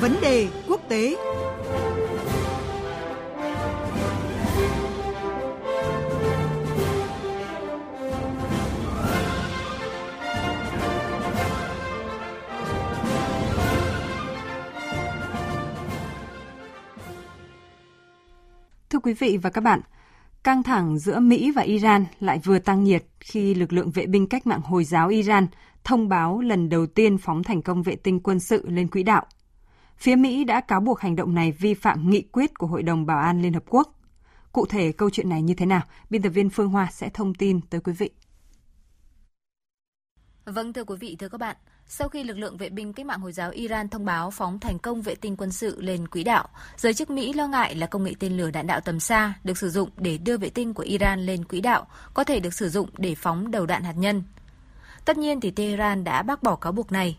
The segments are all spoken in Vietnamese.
Vấn đề quốc tế Thưa quý vị và các bạn, căng thẳng giữa Mỹ và Iran lại vừa tăng nhiệt khi lực lượng vệ binh cách mạng Hồi giáo Iran thông báo lần đầu tiên phóng thành công vệ tinh quân sự lên quỹ đạo. Phía Mỹ đã cáo buộc hành động này vi phạm nghị quyết của Hội đồng Bảo an Liên Hợp Quốc. Cụ thể câu chuyện này như thế nào? Biên tập viên Phương Hoa sẽ thông tin tới quý vị. Vâng thưa quý vị, thưa các bạn, sau khi lực lượng vệ binh cách mạng Hồi giáo Iran thông báo phóng thành công vệ tinh quân sự lên quỹ đạo, giới chức Mỹ lo ngại là công nghệ tên lửa đạn đạo tầm xa được sử dụng để đưa vệ tinh của Iran lên quỹ đạo có thể được sử dụng để phóng đầu đạn hạt nhân. Tất nhiên thì Tehran đã bác bỏ cáo buộc này.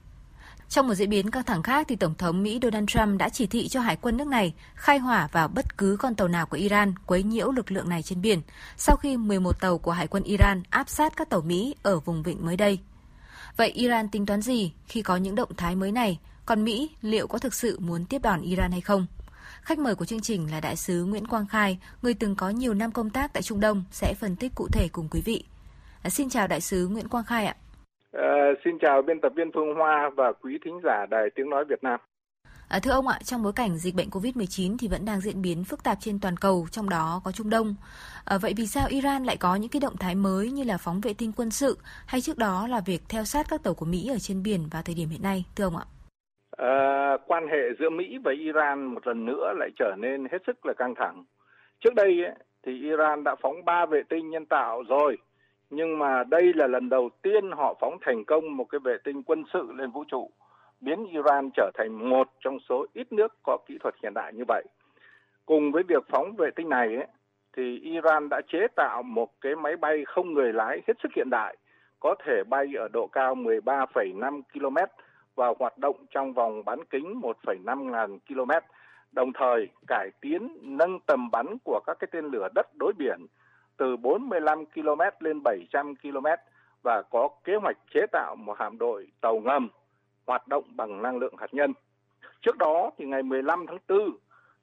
Trong một diễn biến căng thẳng khác thì Tổng thống Mỹ Donald Trump đã chỉ thị cho hải quân nước này khai hỏa vào bất cứ con tàu nào của Iran quấy nhiễu lực lượng này trên biển sau khi 11 tàu của hải quân Iran áp sát các tàu Mỹ ở vùng vịnh mới đây. Vậy Iran tính toán gì khi có những động thái mới này? Còn Mỹ liệu có thực sự muốn tiếp đòn Iran hay không? Khách mời của chương trình là Đại sứ Nguyễn Quang Khai, người từng có nhiều năm công tác tại Trung Đông, sẽ phân tích cụ thể cùng quý vị. À, xin chào Đại sứ Nguyễn Quang Khai ạ. À, xin chào biên tập viên Phương Hoa và quý thính giả Đài Tiếng Nói Việt Nam. À, thưa ông ạ, trong bối cảnh dịch bệnh COVID-19 thì vẫn đang diễn biến phức tạp trên toàn cầu, trong đó có Trung Đông. À, vậy vì sao Iran lại có những cái động thái mới như là phóng vệ tinh quân sự hay trước đó là việc theo sát các tàu của Mỹ ở trên biển vào thời điểm hiện nay, thưa ông ạ? À, quan hệ giữa Mỹ và Iran một lần nữa lại trở nên hết sức là căng thẳng. Trước đây ấy, thì Iran đã phóng ba vệ tinh nhân tạo rồi, nhưng mà đây là lần đầu tiên họ phóng thành công một cái vệ tinh quân sự lên vũ trụ biến Iran trở thành một trong số ít nước có kỹ thuật hiện đại như vậy. Cùng với việc phóng vệ tinh này, ấy, thì Iran đã chế tạo một cái máy bay không người lái hết sức hiện đại, có thể bay ở độ cao 13,5 km và hoạt động trong vòng bán kính 1,5 ngàn km, đồng thời cải tiến nâng tầm bắn của các cái tên lửa đất đối biển từ 45 km lên 700 km và có kế hoạch chế tạo một hạm đội tàu ngầm hoạt động bằng năng lượng hạt nhân. Trước đó thì ngày 15 tháng 4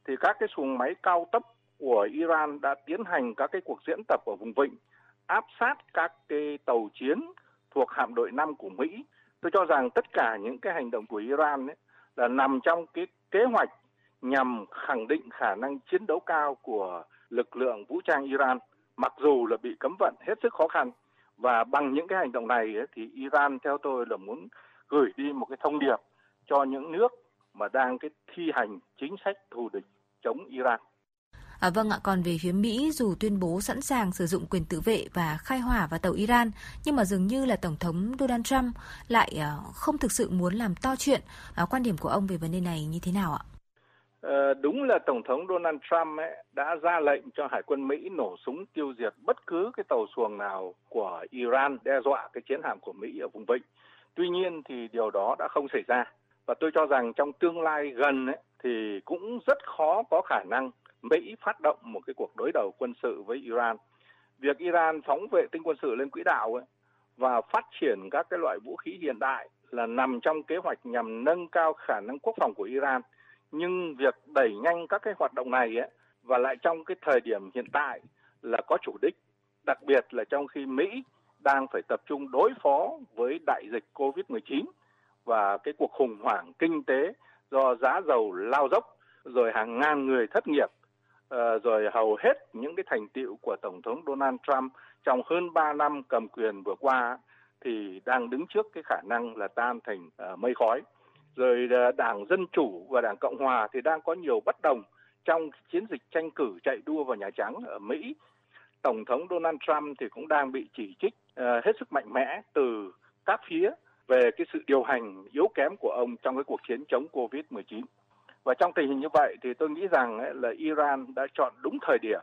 thì các cái xuồng máy cao tốc của Iran đã tiến hành các cái cuộc diễn tập ở vùng vịnh, áp sát các cái tàu chiến thuộc hạm đội 5 của Mỹ. Tôi cho rằng tất cả những cái hành động của Iran ấy là nằm trong cái kế hoạch nhằm khẳng định khả năng chiến đấu cao của lực lượng vũ trang Iran mặc dù là bị cấm vận hết sức khó khăn và bằng những cái hành động này ấy, thì Iran theo tôi là muốn gửi đi một cái thông điệp cho những nước mà đang cái thi hành chính sách thù địch chống Iran. À, vâng ạ, còn về phía Mỹ dù tuyên bố sẵn sàng sử dụng quyền tự vệ và khai hỏa vào tàu Iran, nhưng mà dường như là Tổng thống Donald Trump lại à, không thực sự muốn làm to chuyện. À, quan điểm của ông về vấn đề này như thế nào ạ? Ờ, đúng là Tổng thống Donald Trump ấy đã ra lệnh cho Hải quân Mỹ nổ súng tiêu diệt bất cứ cái tàu xuồng nào của Iran đe dọa cái chiến hạm của Mỹ ở vùng vịnh. Tuy nhiên thì điều đó đã không xảy ra và tôi cho rằng trong tương lai gần ấy, thì cũng rất khó có khả năng Mỹ phát động một cái cuộc đối đầu quân sự với Iran. Việc Iran phóng vệ tinh quân sự lên quỹ đạo ấy, và phát triển các cái loại vũ khí hiện đại là nằm trong kế hoạch nhằm nâng cao khả năng quốc phòng của Iran. Nhưng việc đẩy nhanh các cái hoạt động này ấy, và lại trong cái thời điểm hiện tại là có chủ đích, đặc biệt là trong khi Mỹ đang phải tập trung đối phó với đại dịch Covid-19 và cái cuộc khủng hoảng kinh tế do giá dầu lao dốc rồi hàng ngàn người thất nghiệp ờ, rồi hầu hết những cái thành tiệu của tổng thống Donald Trump trong hơn 3 năm cầm quyền vừa qua thì đang đứng trước cái khả năng là tan thành ờ, mây khói. Rồi à, Đảng Dân Chủ và Đảng Cộng Hòa thì đang có nhiều bất đồng trong chiến dịch tranh cử chạy đua vào Nhà Trắng ở Mỹ. Tổng thống Donald Trump thì cũng đang bị chỉ trích uh, hết sức mạnh mẽ từ các phía về cái sự điều hành yếu kém của ông trong cái cuộc chiến chống Covid-19. Và trong tình hình như vậy thì tôi nghĩ rằng ấy, là Iran đã chọn đúng thời điểm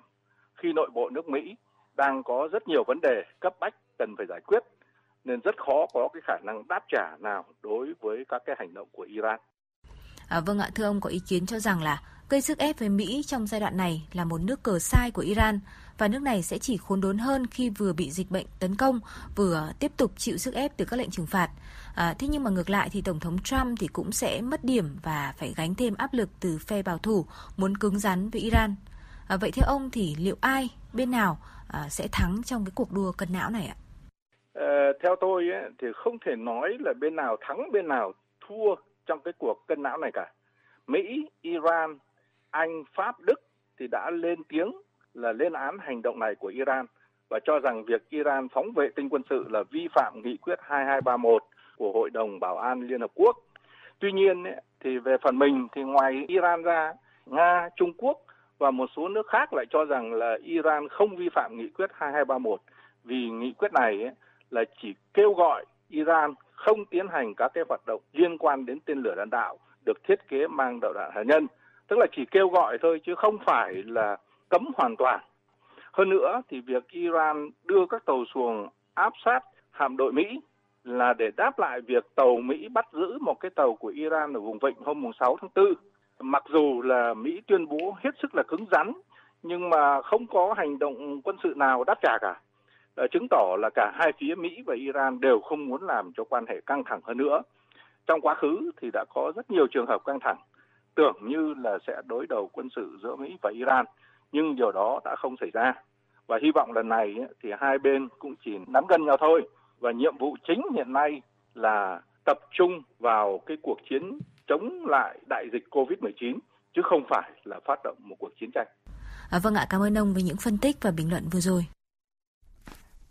khi nội bộ nước Mỹ đang có rất nhiều vấn đề cấp bách cần phải giải quyết nên rất khó có cái khả năng đáp trả nào đối với các cái hành động của Iran. À, vâng ạ, thưa ông có ý kiến cho rằng là gây sức ép với Mỹ trong giai đoạn này là một nước cờ sai của Iran và nước này sẽ chỉ khốn đốn hơn khi vừa bị dịch bệnh tấn công, vừa tiếp tục chịu sức ép từ các lệnh trừng phạt. À, thế nhưng mà ngược lại thì Tổng thống Trump thì cũng sẽ mất điểm và phải gánh thêm áp lực từ phe bảo thủ muốn cứng rắn với Iran. À, vậy theo ông thì liệu ai, bên nào à, sẽ thắng trong cái cuộc đua cân não này ạ? Ờ, theo tôi ấy, thì không thể nói là bên nào thắng bên nào thua trong cái cuộc cân não này cả. Mỹ, Iran, Anh, Pháp, Đức thì đã lên tiếng là lên án hành động này của Iran và cho rằng việc Iran phóng vệ tinh quân sự là vi phạm nghị quyết 2231 của Hội đồng Bảo an Liên Hợp Quốc. Tuy nhiên thì về phần mình thì ngoài Iran ra, Nga, Trung Quốc và một số nước khác lại cho rằng là Iran không vi phạm nghị quyết 2231 vì nghị quyết này là chỉ kêu gọi Iran không tiến hành các cái hoạt động liên quan đến tên lửa đạn đạo được thiết kế mang đầu đạn hạt nhân, tức là chỉ kêu gọi thôi chứ không phải là cấm hoàn toàn. Hơn nữa thì việc Iran đưa các tàu xuồng áp sát hạm đội Mỹ là để đáp lại việc tàu Mỹ bắt giữ một cái tàu của Iran ở vùng vịnh hôm 6 tháng 4. Mặc dù là Mỹ tuyên bố hết sức là cứng rắn, nhưng mà không có hành động quân sự nào đáp trả cả. Ờ, chứng tỏ là cả hai phía Mỹ và Iran đều không muốn làm cho quan hệ căng thẳng hơn nữa. Trong quá khứ thì đã có rất nhiều trường hợp căng thẳng, tưởng như là sẽ đối đầu quân sự giữa Mỹ và Iran, nhưng điều đó đã không xảy ra. Và hy vọng lần này thì hai bên cũng chỉ nắm gần nhau thôi và nhiệm vụ chính hiện nay là tập trung vào cái cuộc chiến chống lại đại dịch Covid-19 chứ không phải là phát động một cuộc chiến tranh. À, vâng ạ, cảm ơn ông với những phân tích và bình luận vừa rồi.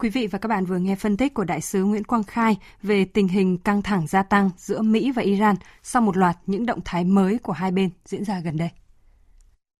Quý vị và các bạn vừa nghe phân tích của Đại sứ Nguyễn Quang Khai về tình hình căng thẳng gia tăng giữa Mỹ và Iran sau một loạt những động thái mới của hai bên diễn ra gần đây.